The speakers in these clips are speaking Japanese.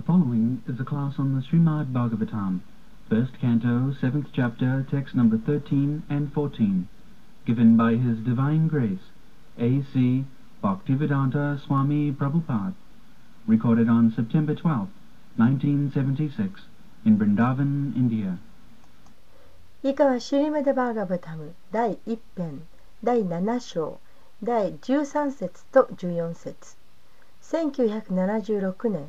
The following is a class on the Srimad Bhagavatam, first canto, seventh chapter, text number 13 and 14, given by His Divine Grace, A.C. Bhaktivedanta Swami Prabhupada, recorded on September 12, 1976, in Vrindavan, India. 以下はシュリメデバーガバタム第1編第7章第13節と14節1976年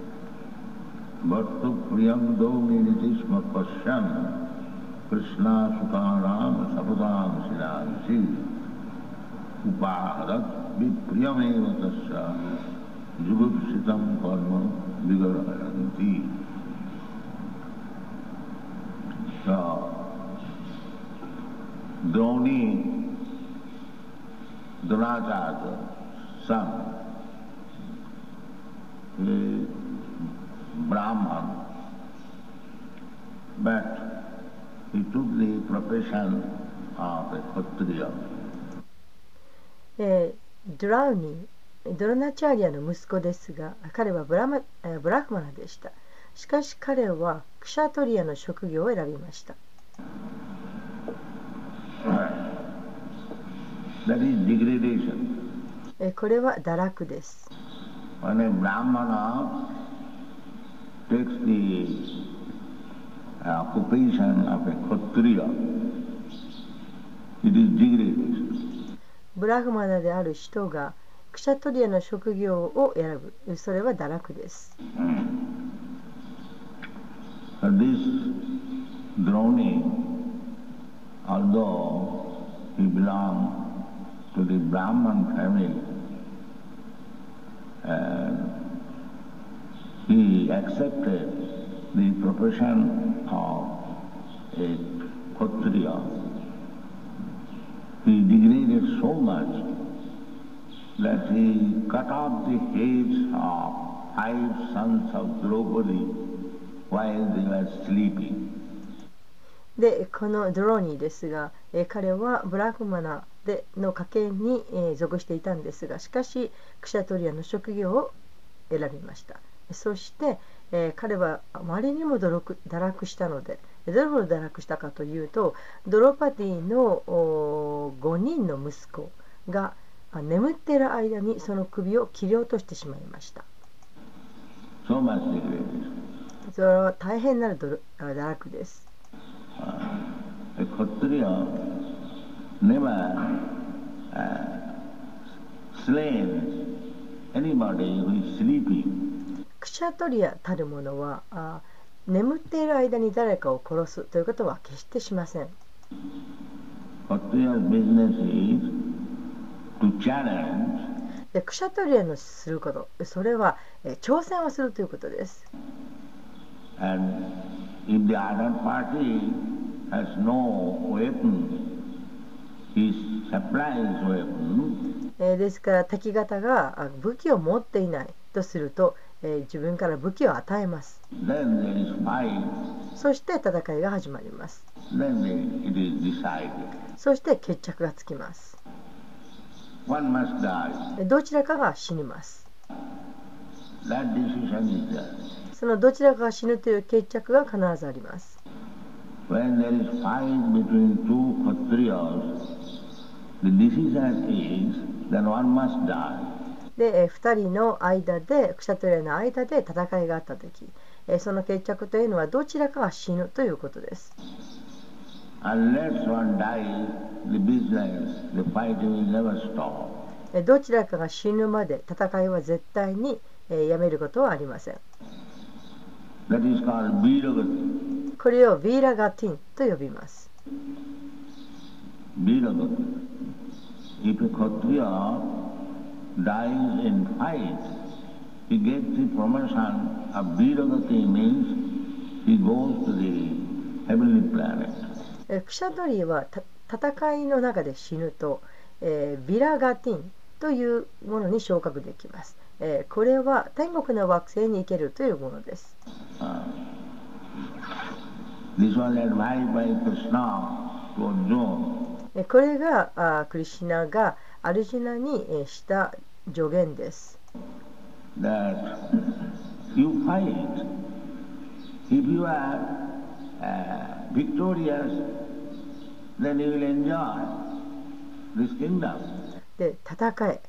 भर्तुप्रियं प्रियम दो स्म पश्यम कृष्णा सुतानां सपदां शिलांसि उपाहरत् विप्रियमेव तस्य जुगुप्सितं कर्म विगरहन्ति द्रोणी द्रोणाचार्य सन Brahman. But ドラウニドラナチャーリアの息子ですが彼はブラ,ママでした。しかし彼はクシャトリアの職業を選びました。これは堕落です。When a ラマン takes the occupation of a Kshatriya, it is degradation. ブラフマナである人がクシャトリアの職業を選ぶそれは堕落です So this Droni, although he belonged to the Brahman family, and he accepted the profession of a Kshatriya. He degraded so much that he cut off the heads of five sons of Draupadi while they were sleeping. でこのドローニーですが、えー彼はブラフマナでの家系に、えー属していたんですがしかしクシャトリアの職業を選びましたそして、えー彼はあまりにも堕落堕落したのでどれほど堕落したかというとドロパティのお5人の息子があ眠っている間にその首を切り落としてしまいました.それは大変なる堕落です never uh, slain anybody who is sleeping. クシャトリアたるものはあ眠っている間に誰かを殺すということは決してしません。でクシャトリアのすること。それは、えー挑戦をするということです。And if the other party has no weapon, he supplies weapon えーですから敵方があ武器を持っていないとすると、えー自分から武器を与えます。そして戦いが始まります.そして決着がつきます。どちらかが死にます.そのどちらかが死ぬという決着が必ずありますで、え、2人の間でクシャトレアの間で戦いがあった時、え、その決着というのはどちらかが死ぬということです。どちらかが死ぬまで戦いは絶対にやめることはありません。これをビーラガティンと呼びます。ビーラガティン。Dies in fight, he gets the promotion of Viragati means he goes to the heavenly planet. えークシャトリはた戦いの中で死ぬと、えービラガティンというものに昇格できます、えーこれは天国の惑星に行けるというものです、Uh, this was advised by Krishna to Arjuna えーこれがあークリシュナがアルジナにした助言です。で戦え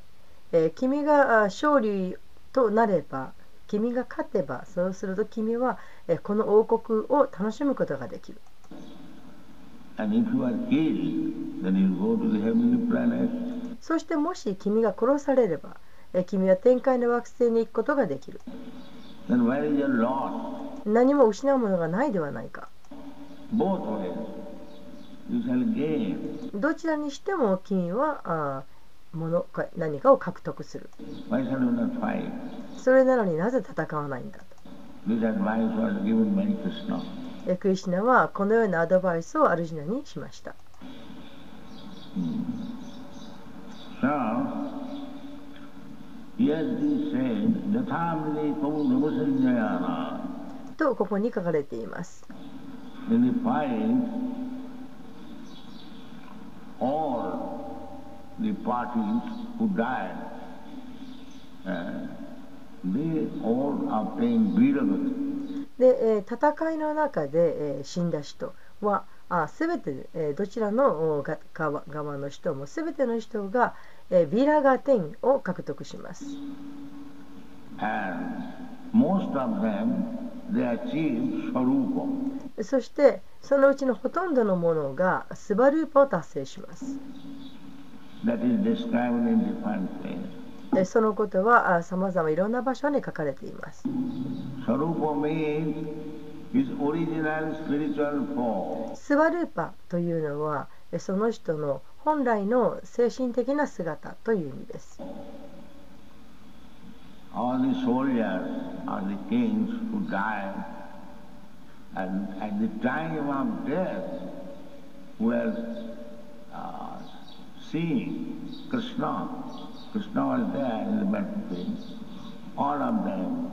え、君が勝利となれば君が勝てばそうすると君は、え、この王国を楽しむことができる。そしてもし君が殺されれば、えー君は天界の惑星に行くことができる Then where is your loss? 何も失うものがないではないか Both ways. You shall gain. どちらにしても君はあーものか何かを獲得する Why shall you not fight? それなのになぜ戦わないんだと This advice was given by Krishna. えークリシュナはこのようなアドバイスをアルジュナにしました star, yet he said the family called Vasanjayana. とここに書かれています。で、戦いの中で死んだ人は、すべてどちらの側の人もすべての人が、ビラガテンを獲得します。そしてそのうちのほとんどのものがスバルーパを達成します。そのことはさまざまいろんな場所に書かれています。スバルーパというのはその人の本来の精神的な姿という意味です All the soldiers are the kings who died, and at the time of death, were uh, seeing Krishna. Krishna was there in the battlefield. All of them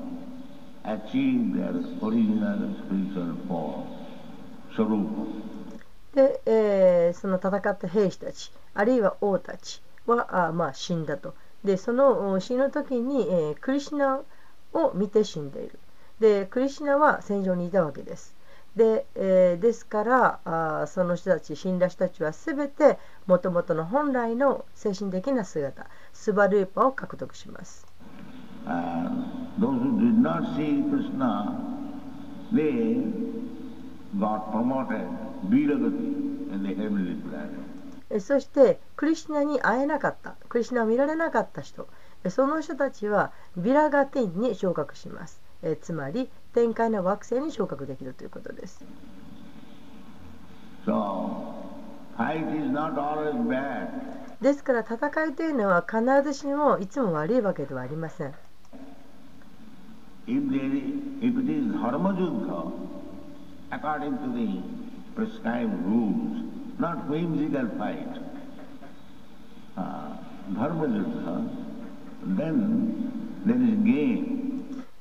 achieved their original spiritual form, Sarupa. で、えーその戦った兵士たちあるいは王たちはあ、まあ、死んだと。でその死ぬ時に、えークリシナを見て死んでいる。でクリシナは戦場にいたわけです。で,、えーですからあその人たち死んだ人たちは全てもともとの本来の精神的な姿スバルーパを獲得します。Got promoted, Viragati, in the heavenly planet. えそしてクリシュナに会えなかった。クリシュナを見られなかった人。えその人たちはビラガティンに昇格します。えつまり天界の惑星に昇格できるということです。So, fight is not always bad. ですから戦いというのは必ずしもいつも悪いわけではありません。If, there if it is according to the prescribed rules, not whimsical fight, uh, dharma yuddha, then there is gain.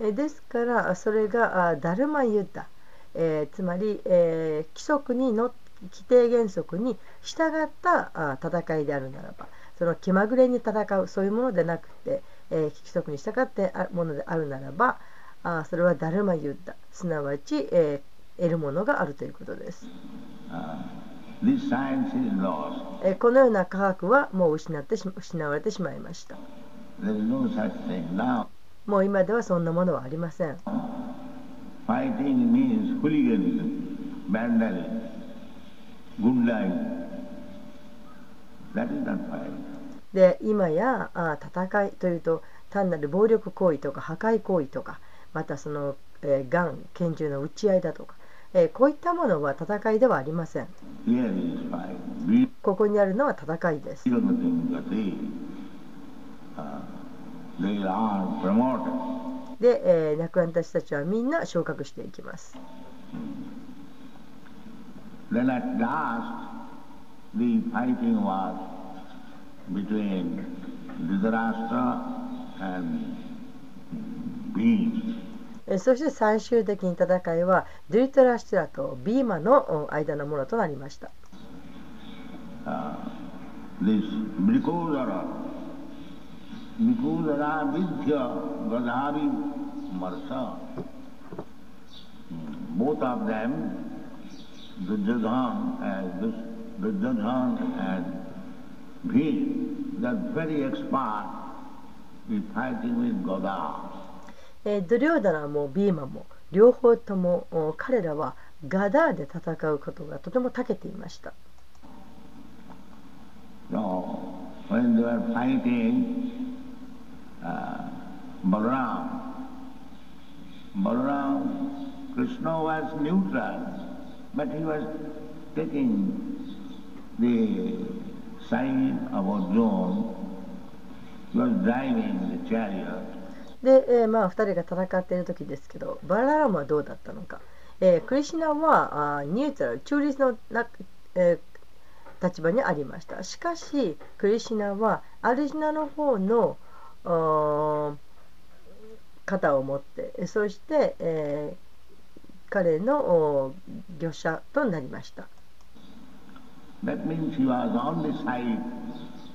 えですからそれがあダルマユッダ、えーつまり、えー規則にの規定原則に従ったあ戦いであるならばその気まぐれに戦うそういうものでなくて、えー規則に従ってあものであるならばあそれはダルマユッダ。すなわち、えー得るものがあるということです、Uh, このような科学はもう失ってし失われてしまいました。もう今ではそんなものはありません.で今やあ戦いというと単なる暴力行為とか破壊行為とかまたその、えー、ガン拳銃の撃ち合いだとか、え、こういったものは戦いではありません。ここにあるのは戦いです。で、えー、亡くなった人たちはみんな昇格していきます。Between Dhritarashtra. そして最終的に戦いはデゥリトラシュラとビーマの間のものとなりました。えードリョーダナもビーマも両方とも彼らはガダーで戦うことがとても長けていました。So, when they were fighting uh, Balaram, Balaram, Krishna was neutral, but he was taking the side of Arjuna, he was driving the chariot. で、えーまあ、2人が戦っている時ですけどバララムはどうだったのか、えークリシナはあーニュートラル中立のな、えー立場にありました。しかしクリシナはアルジナの方の肩を持ってえそして、えー彼のお御者となりました。That means he was on the side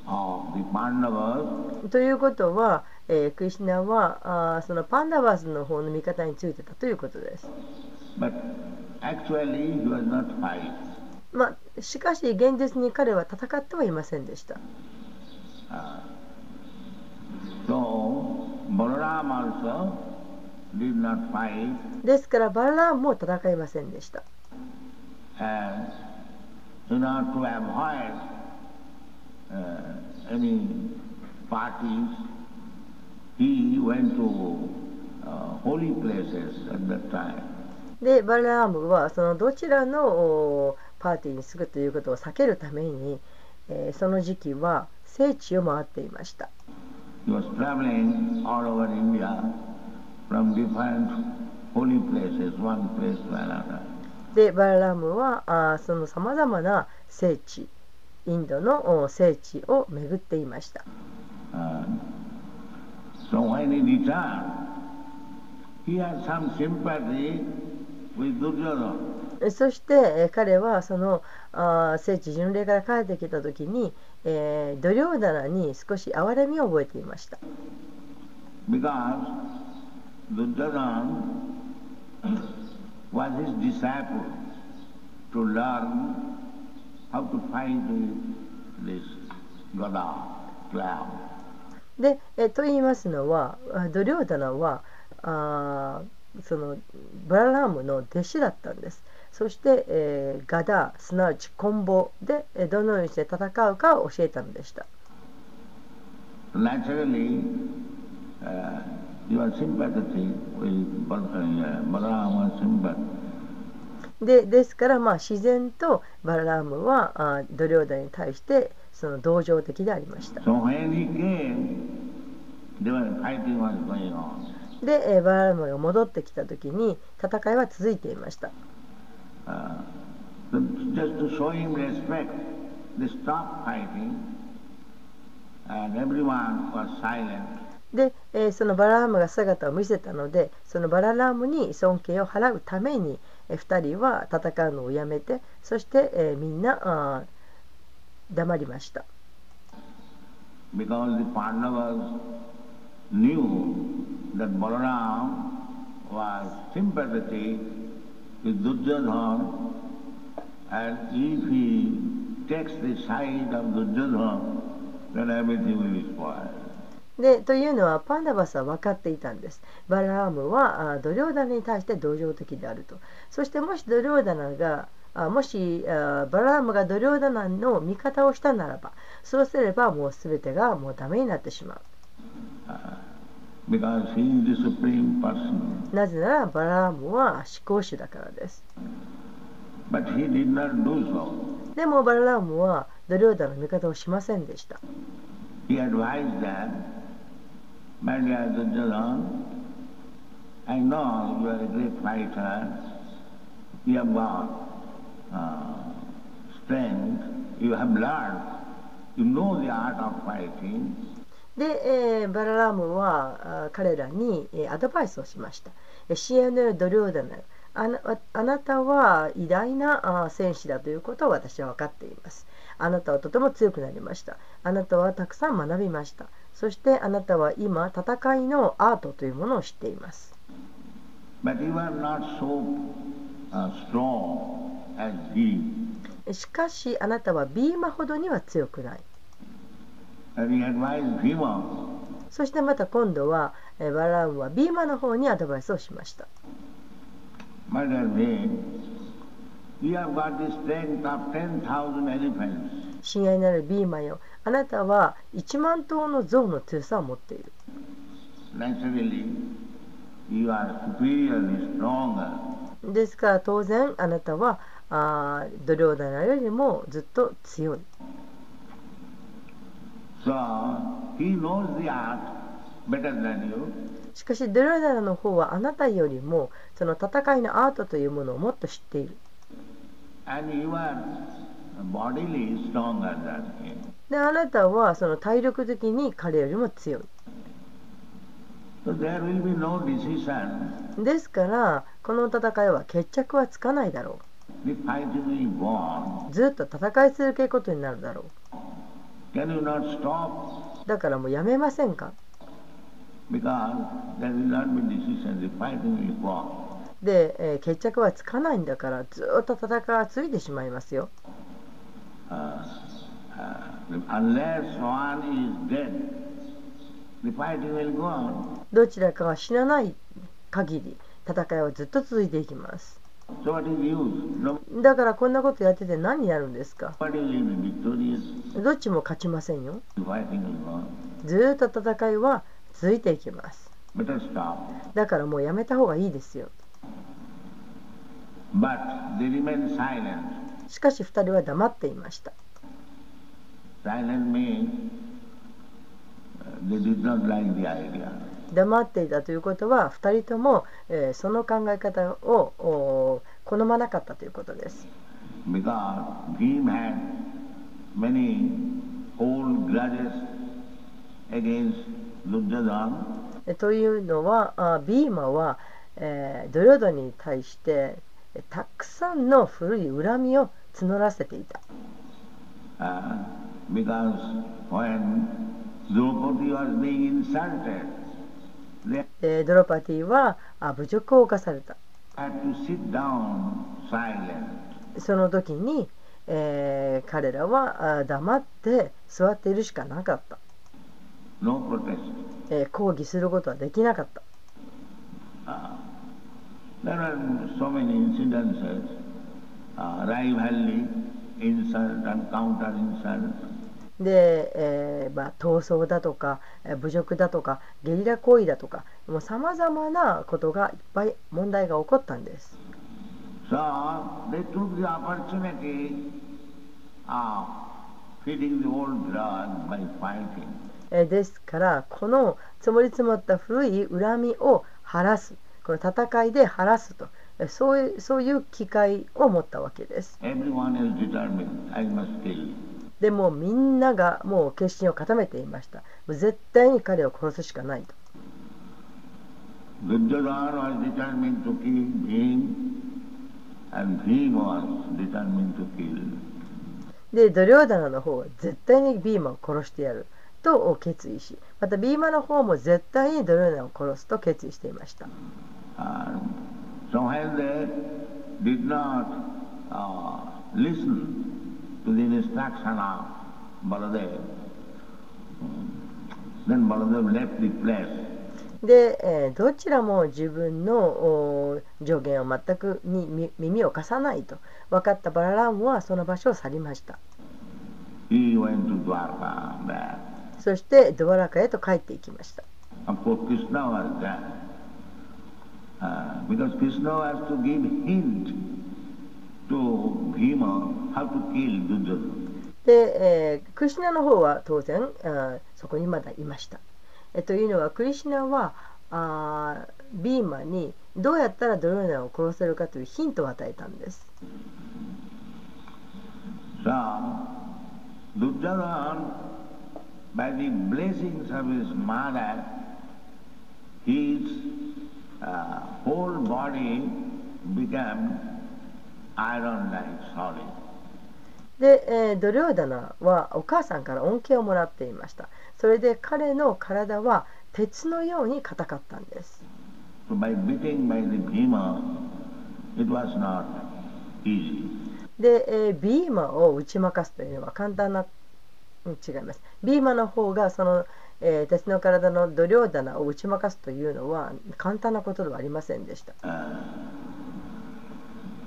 of the Pandavas ということは、えー、クリシナはあそのパンダバーズの方の味方についてたということです。まあ、しかし現実に彼は戦ってはいませんでした。ですから、バララームも戦いませんでした。And, でバルラームはそのどちらのパーティーに着くということを避けるために、えー、その時期は聖地を回っていました。でバルラームはあーそのさまざまな聖地インドの聖地を巡っていました。So when he returned, he had some sympathy with Duryodhana. えそして、えー彼はそのあー聖地巡礼から帰ってきた時に、えー、ドリョーダナに少し憐れみを覚えていました。Because Duryodhana was his disciple to learn how to fight this Gada cloud. で、えと言いますのはあドリョーダナはあーそのバララームの弟子だったんですそして、えーガダすなわちコンボでえーどのようにして戦うかを教えたのでした Naturally, uh, uh, Balaram. でですからまあ自然とバララームはあードリョーダナに対してその同情的でありました。で、バラームが戻ってきた時に戦いは続いていました。で、そのバラームが姿を見せたので、そのバララームに尊敬を払うために、2人は戦うのをやめて、そしてみんな黙りました。でというのはパンダバスは分かっていたんです。バラームはドリョーダナに対して同情的であると。そしてもしドリョがもしバラームがドリオダナンの味方をしたならばそうすればもう全てがもうダメになってしまう。なぜならバラームは思考主だからです。でもバラームはドリオダの味方をしませんでした。I know uh, strength, you have learned, you know the art of fighting, で、えーバララームはあ彼らに、えーアドバイスをしました。えシエヌ・ドリョーダナあなわあなたは偉大なあ戦士だということを私は分かっています。あなたはとても強くなりました。あなたはたくさん学びました。そしてあなたは今、戦いのアートというものを知っています。but you are not so uh, strong as he. しかしあなたはビーマほどには強くない。そしてまた今度はえーバララームはビーマの方にアドバイスをしました。my dear friend, you have got the strength of 10,000 elephants. 親愛なるビーマよあなたは1万頭の象の強さを持っているですから当然あなたはあードリョーダナよりもずっと強い So, he knows the art better than you. しかしドリョーダナの方はあなたよりもその戦いのアートというものをもっと知っている And you are bodily stronger than him. であなたはその体力的に彼よりも強い So there will be no decision. ですからこの戦いは決着はつかないだろう。ずっと戦い続けることになるだろう。だからもうやめませんか？で、えー、決着はつかないんだからずっと戦いはついてしまいますよ。Uh. どちらかが死なない限り戦いはずっと続いていきます So what is use? No- だからこんなことやってて何になるんですか？どっちも勝ちませんよ The fighting will go on. ずーっと戦いは続いていきます.だからもうやめた方がいいですよ But they remain silent. しかし2人は黙っていました黙っていたということは2人とも、えーその考え方をお好まなかったということです。というのはあビーマは、えードヨドに対してえたくさんの古い恨みを募らせていた。Uh, they でドロパティはあ侮辱を犯された had to sit down silent. その時に、えー彼らはあ黙って座っているしかなかった、No protest. えー抗議することはできなかった Uh, there are so many incidences, uh, rivalry, insult and counter insult. で、えーまあ、闘争だとかえー侮辱だとかゲリラ行為だとかもうさまざまなことがいっぱい問題が起こったんです So they took the opportunity of feeding the old grudge by fighting. えーですからこの積もり積もった古い恨みを晴らすこの戦いで晴らすとえーそういうそういう機会を持ったわけです Everyone is determined, I must kill. でもみんながもう決心を固めていました。もう絶対に彼を殺すしかないと。でドリョーダナの方は絶対にビーマを殺してやると決意しまたビーマの方も絶対にドリョーダナを殺すと決意していました。Uh, listen to the instruction of Baladev, mm, then Baladev left the place. で、えーどちらも自分のお助言を全くにみ耳を貸さないと分かったバララームはその場所を去りました He went to Dwarka back. そしてドワラカへと帰っていきました Of course, で、えークリシュナの方は当然そこにまだいました。えというのはクリシュナはあービーマにどうやったらドローナを殺せるかというヒントを与えたんです。So, Duryodhana, by the blessings of his mother, his uh, whole body became. で、えードリョーダナはお母さんから恩恵をもらっていました。それで彼の体は鉄のように硬かったんです。So by beating by the Bhima, it was not easy. で、えービーマを打ち負かすというのは簡単なうん違います。ビーマの方がその、えー鉄の体のドリョーダナを打ち負かすというのは簡単なことではありませんでした。Uh,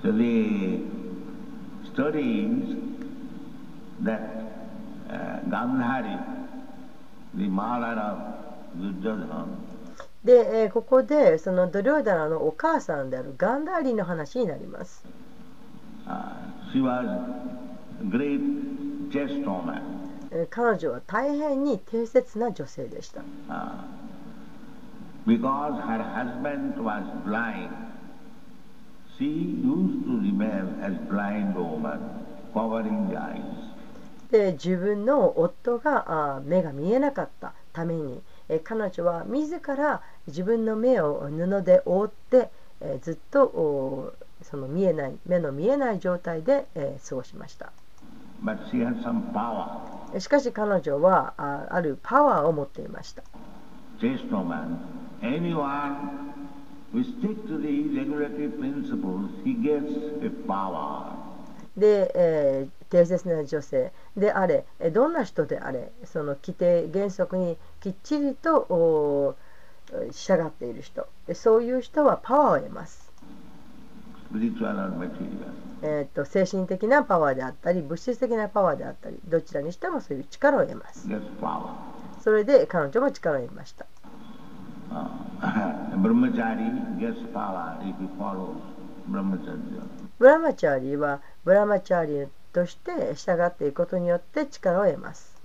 so the stories that uh, Gandhari, the mother of Duryodhana, で、えーここでそのドリョーダナのお母さんであるガンダーリの話になります uh, she was a great chest woman. えー彼女は大変に定説な女性でした Uh, because her husband was blind, she used to remain as blind woman, covering the eyes. で自分の夫が目が見えなかったために、えー彼女は自ら自分の目を布で覆って、えーずっとその見えない目の見えない状態で、えー過ごしました But she had some power. えしかし彼女はああるパワーを持っていましたで、えー定説な女性。であれえーどんな人であれその規定原則にきっちりと従っている人。でそういう人はパワーを得ます。spiritual or material. えー、と精神的なパワーであったり物質的なパワーであったりどちらにしてもそういう力を得ます.それで彼女も力を得ましたブラマチャーリーはブラマチャーリーとして従っていくことによって力を得ます。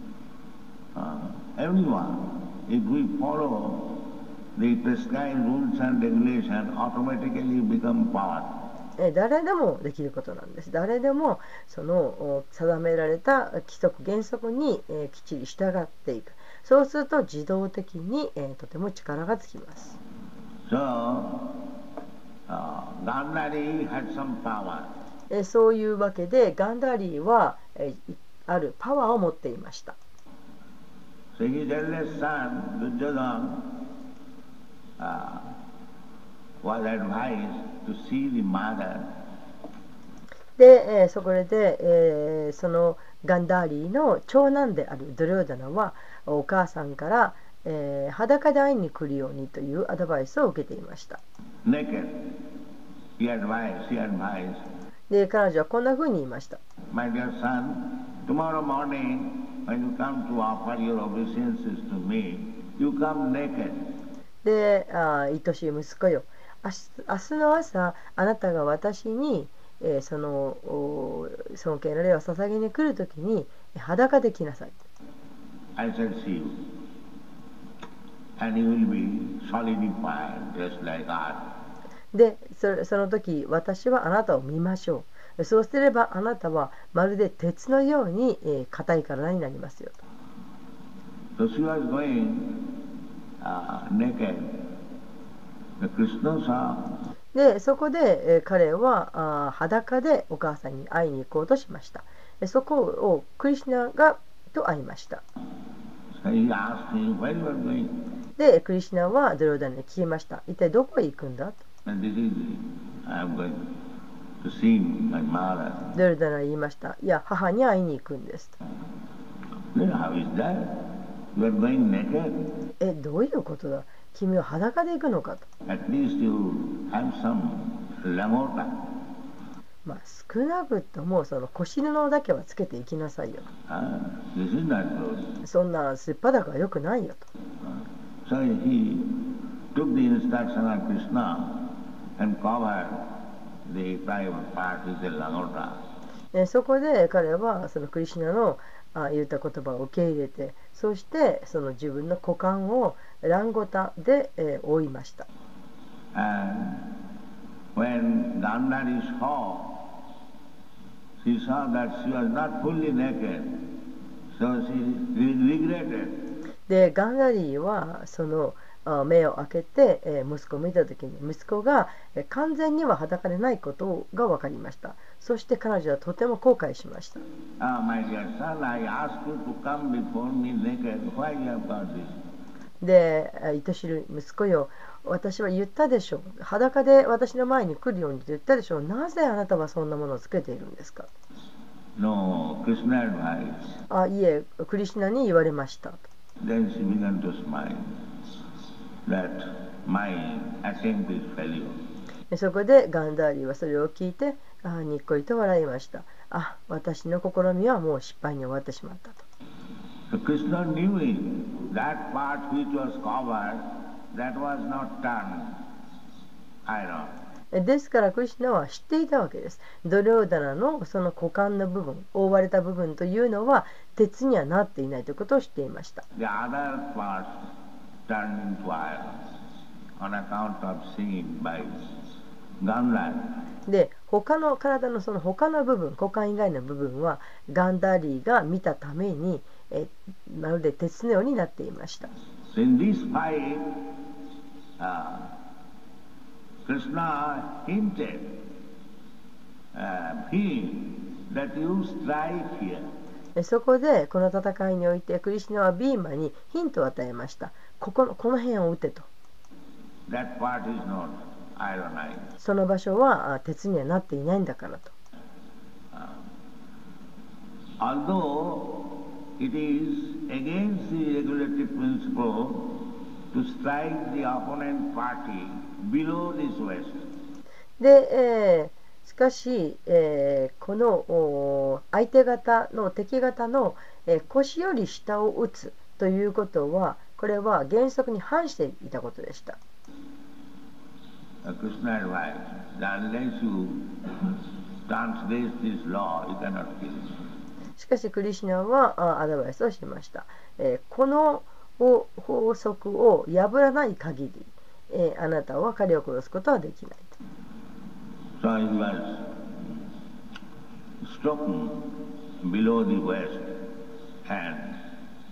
誰でもできることなんです。誰でもその定められた規則原則にきっちり従っていく。そうすると自動的に、えーとても力がつきます。So, uh, Gandhari had some power. えーそういうわけでガンダーリーは、えーいあるパワーを持っていました。So his eldest son, Duryodhana, uh, was advised to see the mother で、えーそこで、えーそのガンダーリーの長男であるドリョーダナはお母さんから、えー、裸で会いに来るようにというアドバイスを受けていました。で彼女はこんなふうに言いました。であ、愛しい息子よ。明日の朝、あなたが私に、えー、その尊敬の礼を捧げに来るときに裸で来なさい。I shall see you. And you will be solidified just like. でそその時私はあなたを見ましょうそうすればあなたはまるで鉄のようにえー硬い体になりますよと So she was going uh, naked. The Krishna saw でそこで、えー彼は裸でお母さんに会いに行こうとしましたでそこをクリシュナがと会いました。でクリシナはドロダネに聞きました。一体どこへ行くんだ？とドロダネは言いました。いや母に会いに行くんです。とえどういうことだ？君は裸で行くのかと。まあ、少なくともその腰布だけはつけていきなさいよそんな素っ裸はよくないよと。そこで彼はそのクリシナの言った言葉を受け入れてそしてその自分の股間をランゴタで覆いました。And when で、ガンガリーはその目を開けて息子を見たときに息子が完全には裸でないことが分かりました。そして彼女はとても後悔しました。で、愛しる息子よ。私は言ったでしょう。裸で私の前に来るようにと言ったでしょう。なぜあなたはそんなものをつけているんですか？No, Krishna advised. あいえクリシュナに言われました。と Then she began to smile. That my attempt is failure. でそこでガンダーリーはそれを聞いてあにっこりと笑いました。あ私の試みはもう失敗に終わってしまったと。So Krishna knew it. That part which was covered, that was not turned iron. えですからクリシュナは知っていたわけですドリョーダナのその股間の部分覆われた部分というのは鉄にはなっていないということを知っていました.で他の体のその他の部分股間以外の部分はガンダーリーが見たためにえまるで鉄のようになっていました in this fight, uh, Krishna hinted uh, him that you strike here. えそこでこの戦いにおいてクリシュナはビーマにヒントを与えましたここのこの辺を撃てと That part is not ironized. その場所はあ鉄にはなっていないんだからと Although it is against the regulative principle で、えー、しかし、えー、この相手方の敵方の、えー、腰より下を打つということはこれは原則に反していたことでした。しかしクリシナはアドバイスをしました。えー、このお法則を破らない限り、えーあなたは彼を殺すことはできない。So he was stricken below the waist and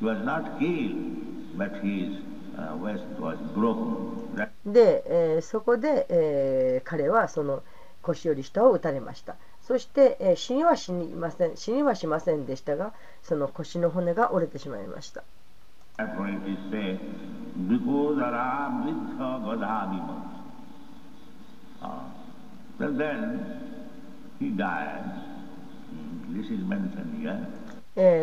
he was not killed, but his uh, waist was broken. That で、えーそこで、えー彼はその腰より下を打たれましたそして、えー死には死にません死にはしませんでしたがその腰の骨が折れてしまいました এখন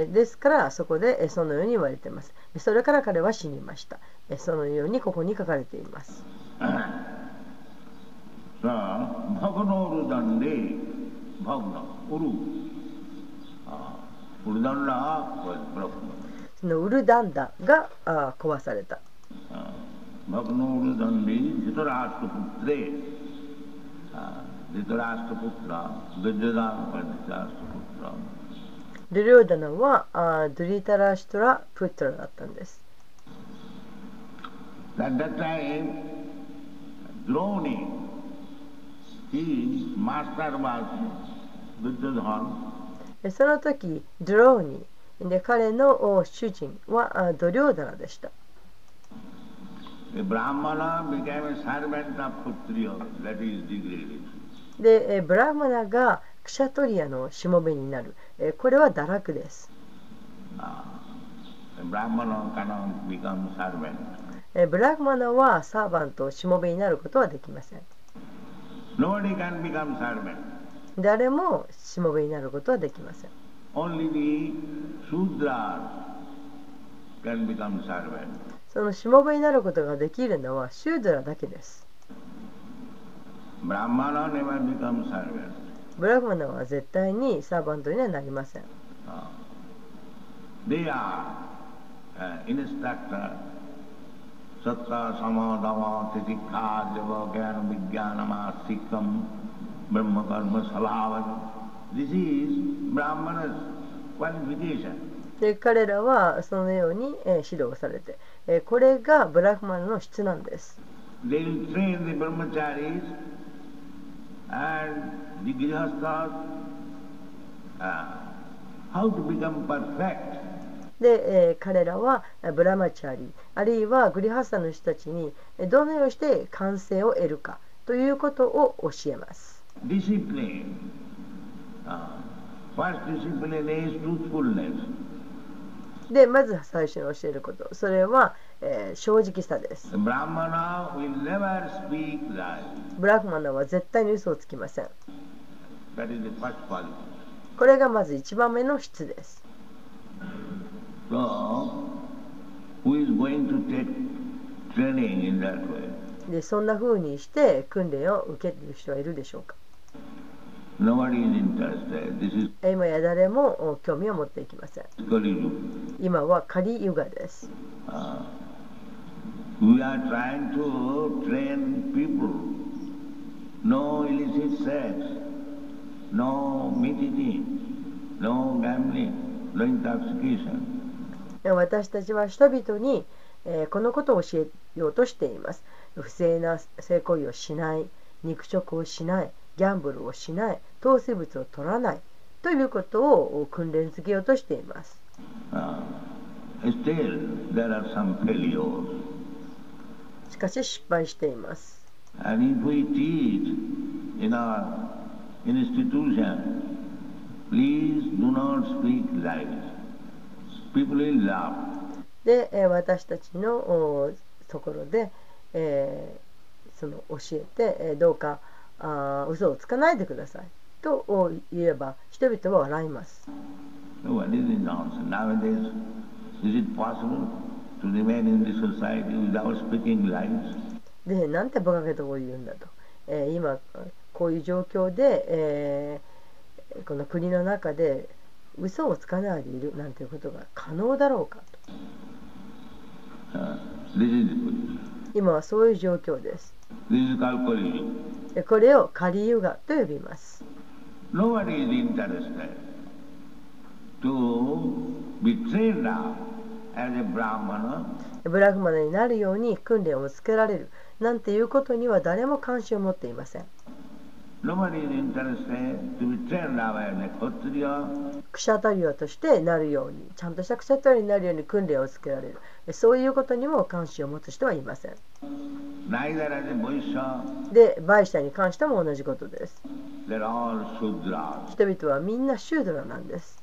ですからそこでそのように言われています。それから彼は死にました。そのようにここに書かれています。さあそのウルダンダが壊された。ドゥリオダナはドゥリタラシトラプトラだったんです。その時、ドローニー。で彼の主人はドリョーダラでした。で、ブラマナがクシャトリアのしもべになる。これは堕落です。ブラマナはサーバント、しもべになることはできません。誰もしもべになることはできません。そのしもべになることができるのはシュードラだけです。ブラムナは絶対にサーバントにはなりません。で彼らはそのように、え、指導されて、え、これがブラフマンの質なんです。で、え、彼らはブラマチャリあるいはグリハッサの人たちにどのようにして完成を得るかということを教えます。Discipline. でまず最初に教えること。それは、えー、正直さです。ブラッフマナは絶対に嘘をつきません。これがまず一番目の質です。でそんなふうにして訓練を受ける人はいるでしょうか？今や誰も興味を持っていきません。今は仮ゆがです。私たちは人々にこのことを教えようとしています。不正な性行為をしない、肉食をしない、ギャンブルをしない。糖水物を取らないということを訓練づけようとしています。しかし失敗しています。で私たちのところで、えー、その教えてどうかあ嘘をつかないでください。と言えば人々は笑います。で、なんてバかげとこうを言うんだと。えー、今、こういう状況で、えー、この国の中で嘘をつかないでいるなんていうことが可能だろうかと。今はそういう状況です。これをカリユガと呼びます。Nobody is interested to be trained up as a Brahmana ブラグマナになるように訓練をつけられるなんていうことには誰も関心を持っていません。くしゃたりとしてなるようにちゃんとしたくしゃたりになるように訓練をつけられる。そういうことにも関心を持つ人はいません。でバイシャに関しても同じことです。人々はみんなシュードラなんです。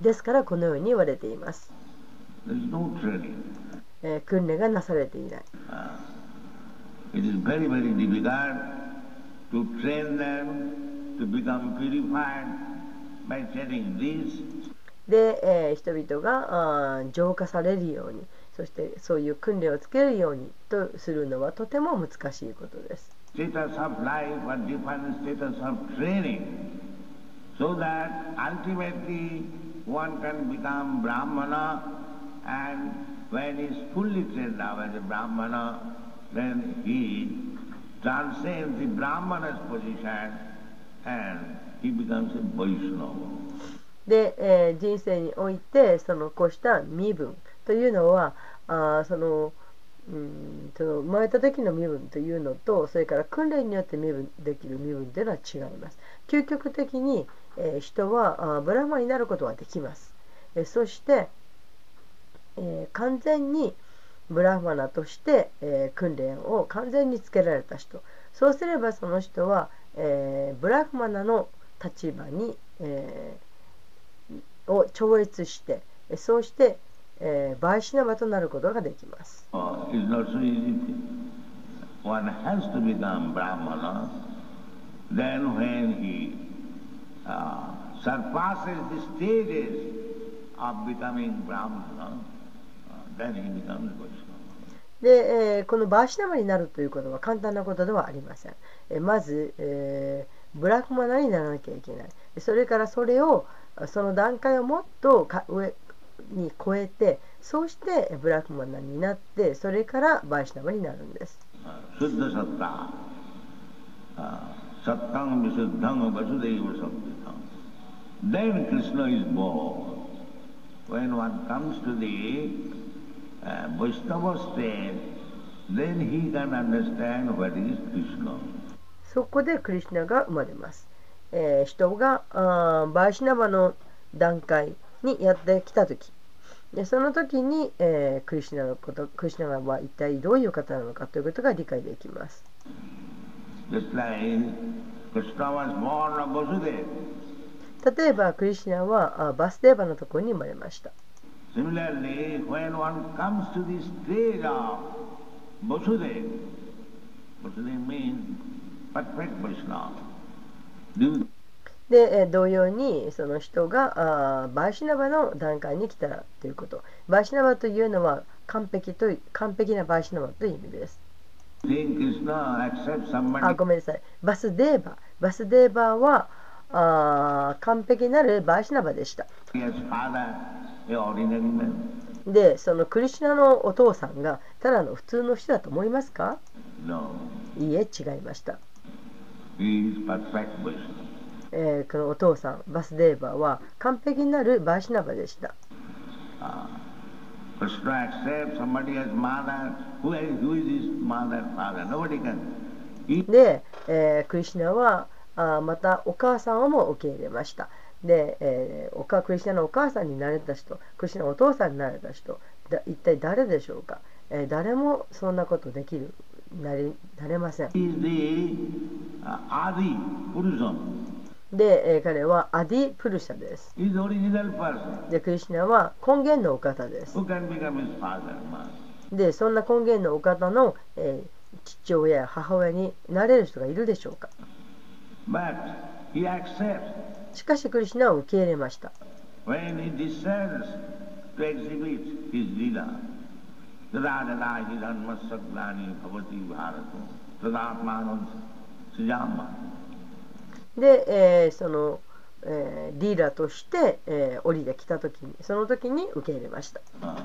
ですからこのように言われています。えー訓練がなされていない Uh, it is very, very difficult to train them to become purified by telling this, で、えー人々があー浄化されるようにそしてそういう訓練をつけるようにとするのはとても難しいことです status of life or different status of training, so that ultimately one can become Brahmana and when he is fully trained up as a Brahmana, then he transcends the Brahmana's position and he becomes a Vaishnava. で、えー人生においてそのこうした身分というのはあそのうんその生まれた時の身分というのとそれから訓練によって身分できる身分というのは違います究極的に、えー人はあブラマになることはできます、えーそして、えー、完全にブラフマナとして、えー、訓練を完全につけられた人そうすればその人は、えー、ブラフマナの立場に、えー、を超越してそうして、えー、バイシとなることができます。で、えーこのバーシナバになるということは簡単なことではありません。えーまず、えーブラフマナにならなきゃいけない。それからそれをその段階をもっとか上に超えてそうしてブラフマナになってそれからバーシナバになるんです。Uh. Uh. Then Krishna is born. When one comes to the uh, Vaishnava state, then he can understand what is Krishna. そこでクリシュナが生まれます、えー人があーバーシナバの段階にやってきた時でその時に、えークリシュナのことクリシュナは一体どういう方なのかということが理解できます.例えばクリシュナはあバスデーバのところに生まれましたで、ええ同様にその人がバイシナバの段階に来たらということ。バイシナバというのは完璧,と完璧なバイシナバという意味です。あごめんなさい。バスデーババスデーバはあー完璧なるバイシナバでした、yes, で、そのクリシナのお父さんがただの普通の人だと思いますか？いいえ、違いました。えー、このお父さん、バスデーバーは完璧になるバーシナバでした。で、えー、クリシナはあまたお母さんをも受け入れました。で、えーおかクリシュナのお母さんになれた人クリシュナのお父さんになれた人だ一体誰でしょうか、えー誰もそんなことできるなれなれません uh. で、えー彼はアディ・プルシャです.でクリシュナは根源のお方です?でそんな根源のお方の、えー父親や母親になれる人がいるでしょうか？But he accepts しかしクリシナを受け入れました。で、えー、その、えー、リーダーとして、えー、降りてきたときに、そのときに受け入れました。Uh,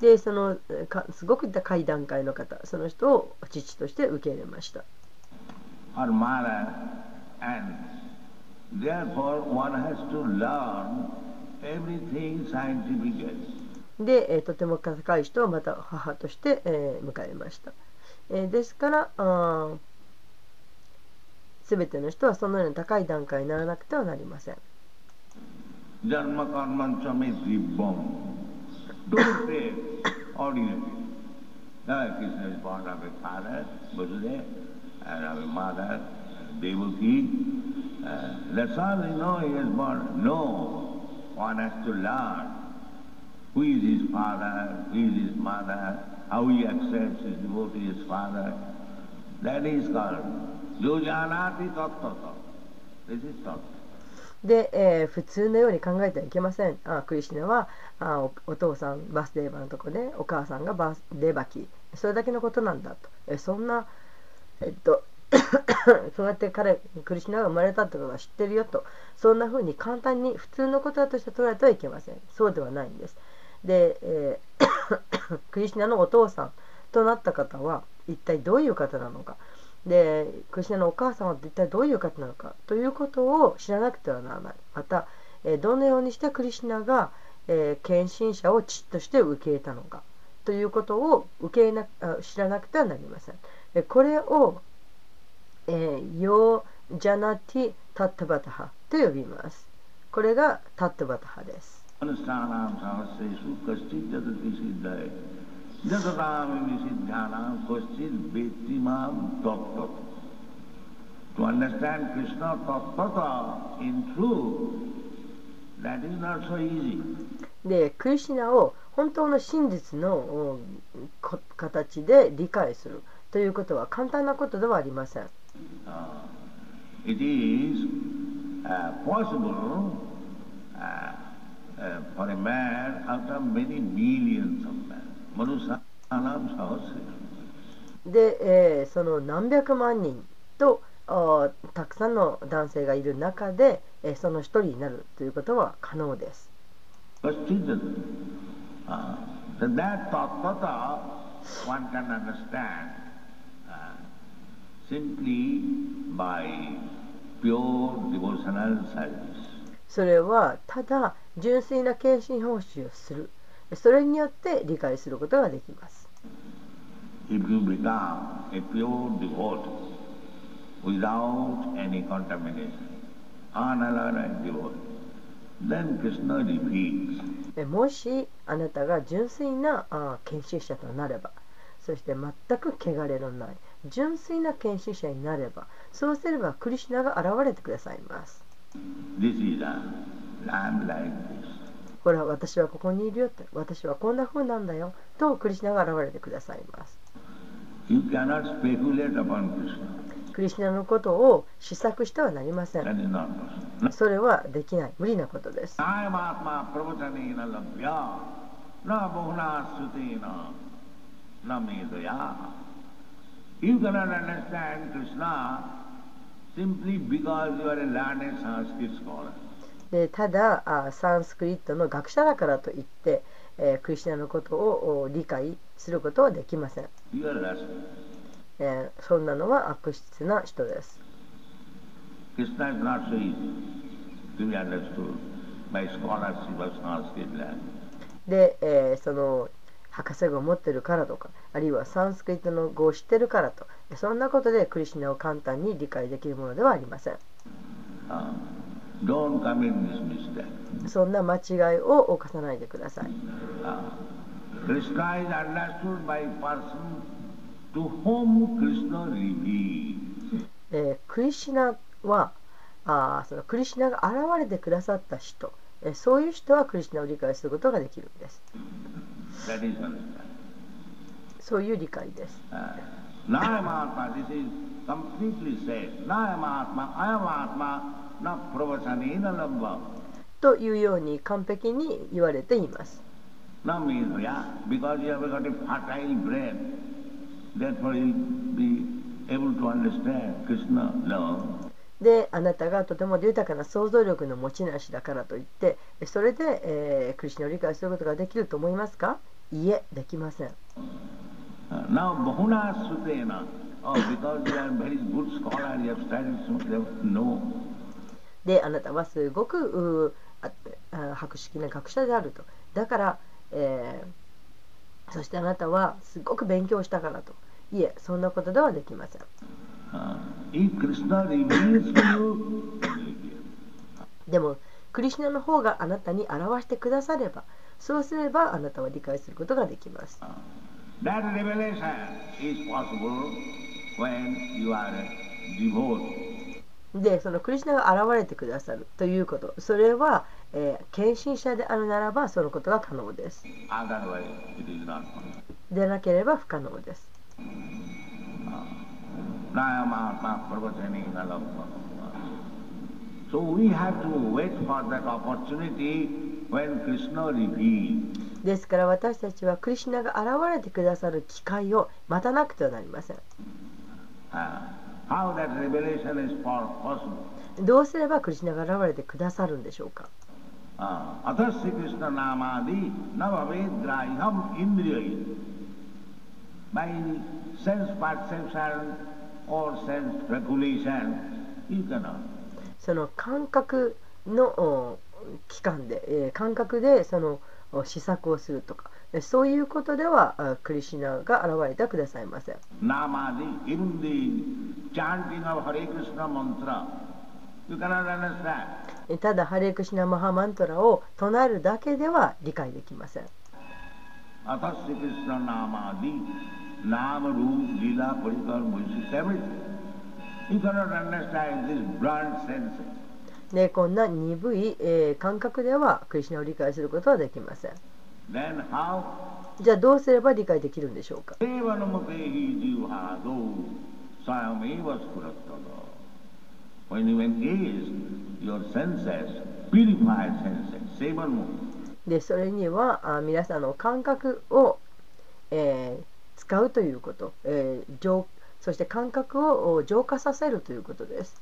でそのえーかすごく高い段階の方その人を父として受け入れました.で、えーとても高い人をまた母として、えー迎えました、えーですからすべての人はそのような高い段階にならなくてはなりません Dharma karmancha me dibbam. Don't pray ordinary. Now Krishna is born of a father, Vasudeva, and of a mother, Devaki. Uh, that's all we know he is born. No, one has to learn who is his father, who is his mother, how he accepts his devotee, his father. That is called Yojanati Tattva. This is Tattva. で、えー普通のように考えてはいけません。あクリシナはあお父さんバスデーバのとこでお母さんがバスデーバキ。それだけのことなんだと。えそんなえっと そうやって彼クリシナが生まれたってことは知ってるよと。そんな風に簡単に普通のことだとして捉えてはいけません。そうではないんです。で、えー クリシナのお父さんとなった方は一体どういう方なのか。でクリシナのお母さんは一体どういう方なのかということを知らなくてはならない。また、えどのようにしてクリシナが、えー献身者を父として受け入れたのかということを受け入れな知らなくてはなりません。でこれを、えーヨージャナティ・タッタバタハと呼びます。これがタッタバタハです。で、クリシナを本当の真実の形で理解する。ということは簡単なことではありません。で、えー、その何百万人とたくさんの男性がいる中で、えー、その一人になるということは可能です。それはただ純粋な献身奉仕をする。それによって理解することができます If you become a pure devotee without any contamination, unalloyed devotee, then Krishna reveals. えもしあなたが純粋なあ献身者となればそして全く汚れのない純粋な献身者になればそうすればクリシュナが現れてくださいます This is a land like this. ほら私はここにいるよって私はこんな風なんだよとクリシュナが現れてくださいます You cannot speculate upon Krishna. クリシュナのことを試作してはなりません.それはできない無理なことです. You cannot understand Krishna simply because you are a learned Sanskrit scholar. でただあサンスクリットの学者だからといって、えークリシュナのことをお理解することはできません.えーそんなのは悪質な人です Krishna is not so easy to be understood by scholarship of Sanskrit language. で、えーその博士号を持ってるからとかあるいはサンスクリットの語を知ってるからとそんなことでクリシュナを簡単に理解できるものではありません Uh, そんな間違いを犯さないでください。クリシナはあそのクリシナが現れてくださった人、えー、そういう人はクリシナを理解することができるんです。そういう理解です。というように完璧に言われています。で、あなたがとても豊かな想像力の持ち主だからといって、それで、えー、クリスの理解することができると思いますか？いえ、できません。であなたはすごく博識な学者であると。だから、えーそしてあなたはすごく勉強したからと。いえそんなことではできません。Uh. でもクリシュナの方があなたに表してくださればそうすればあなたは理解することができますでそのクリスナが現れてくださるということそれは、えー、献身者であるならばそのことが可能ですでなければ不可能ですですから私たちはクリスナが現れてくださる機会を待たなくてはなりません。Uh. どうすればクリスナが現れてくださるんでしょうか？私、クリスナナマディ、ナ・ィオイン。マイニセンス・パッセンシャル、その感覚の期間で、感覚でその施策をするとか。そういうことではクリシナが現れてくださいませ。ただ、ハレクシナ・マハマントラを唱えるだけでは理解できません。でこんな鈍い、感覚ではクリシナを理解することはできません。じゃあどうすれば理解できるんでしょうか？でそれにはあ皆さんの感覚を、え、使うということ、えー、浄そして感覚を浄化させるということです。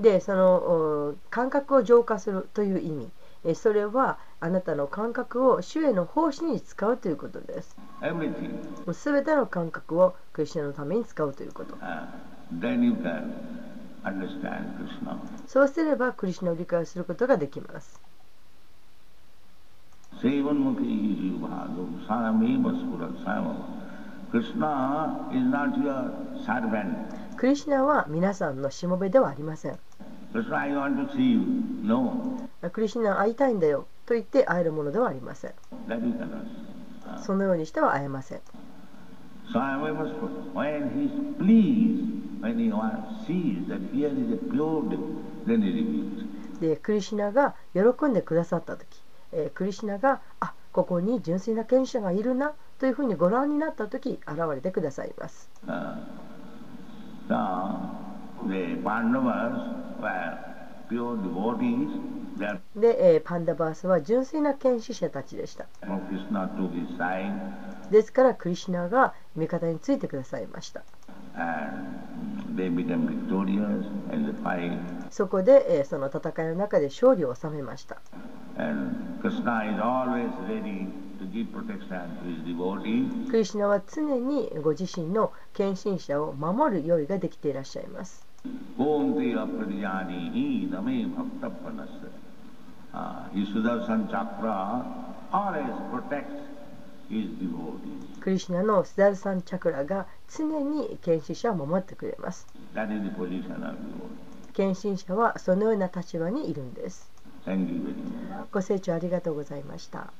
でその感覚を浄化するという意味。それはあなたの感覚を主への奉仕に使うということです。全ての感覚をクリスナのために使うということ、そうすればクリスナを理解することができます。クリスナは皆さんのしもべではありません。クリシナ会いたいんだよと言って会えるものではありません。そのようにしては会えません。で、クリシナが喜んでくださった時、え、クリシナが、あここに純粋な権者がいるなというふうにご覧になった時、現れてくださいます。で、パンダバースは純粋な献身者たちでした。ですから、クリシナが味方についてくださいました。そこで、え、その戦いの中で勝利を収めました。クリシナは常にご自身の献身者を守る用意ができていらっしゃいます。クリシナのスダルサンチャクラが常に献身者を守ってくれます献身者はそのような立場にいるんですご清聴ありがとうございました。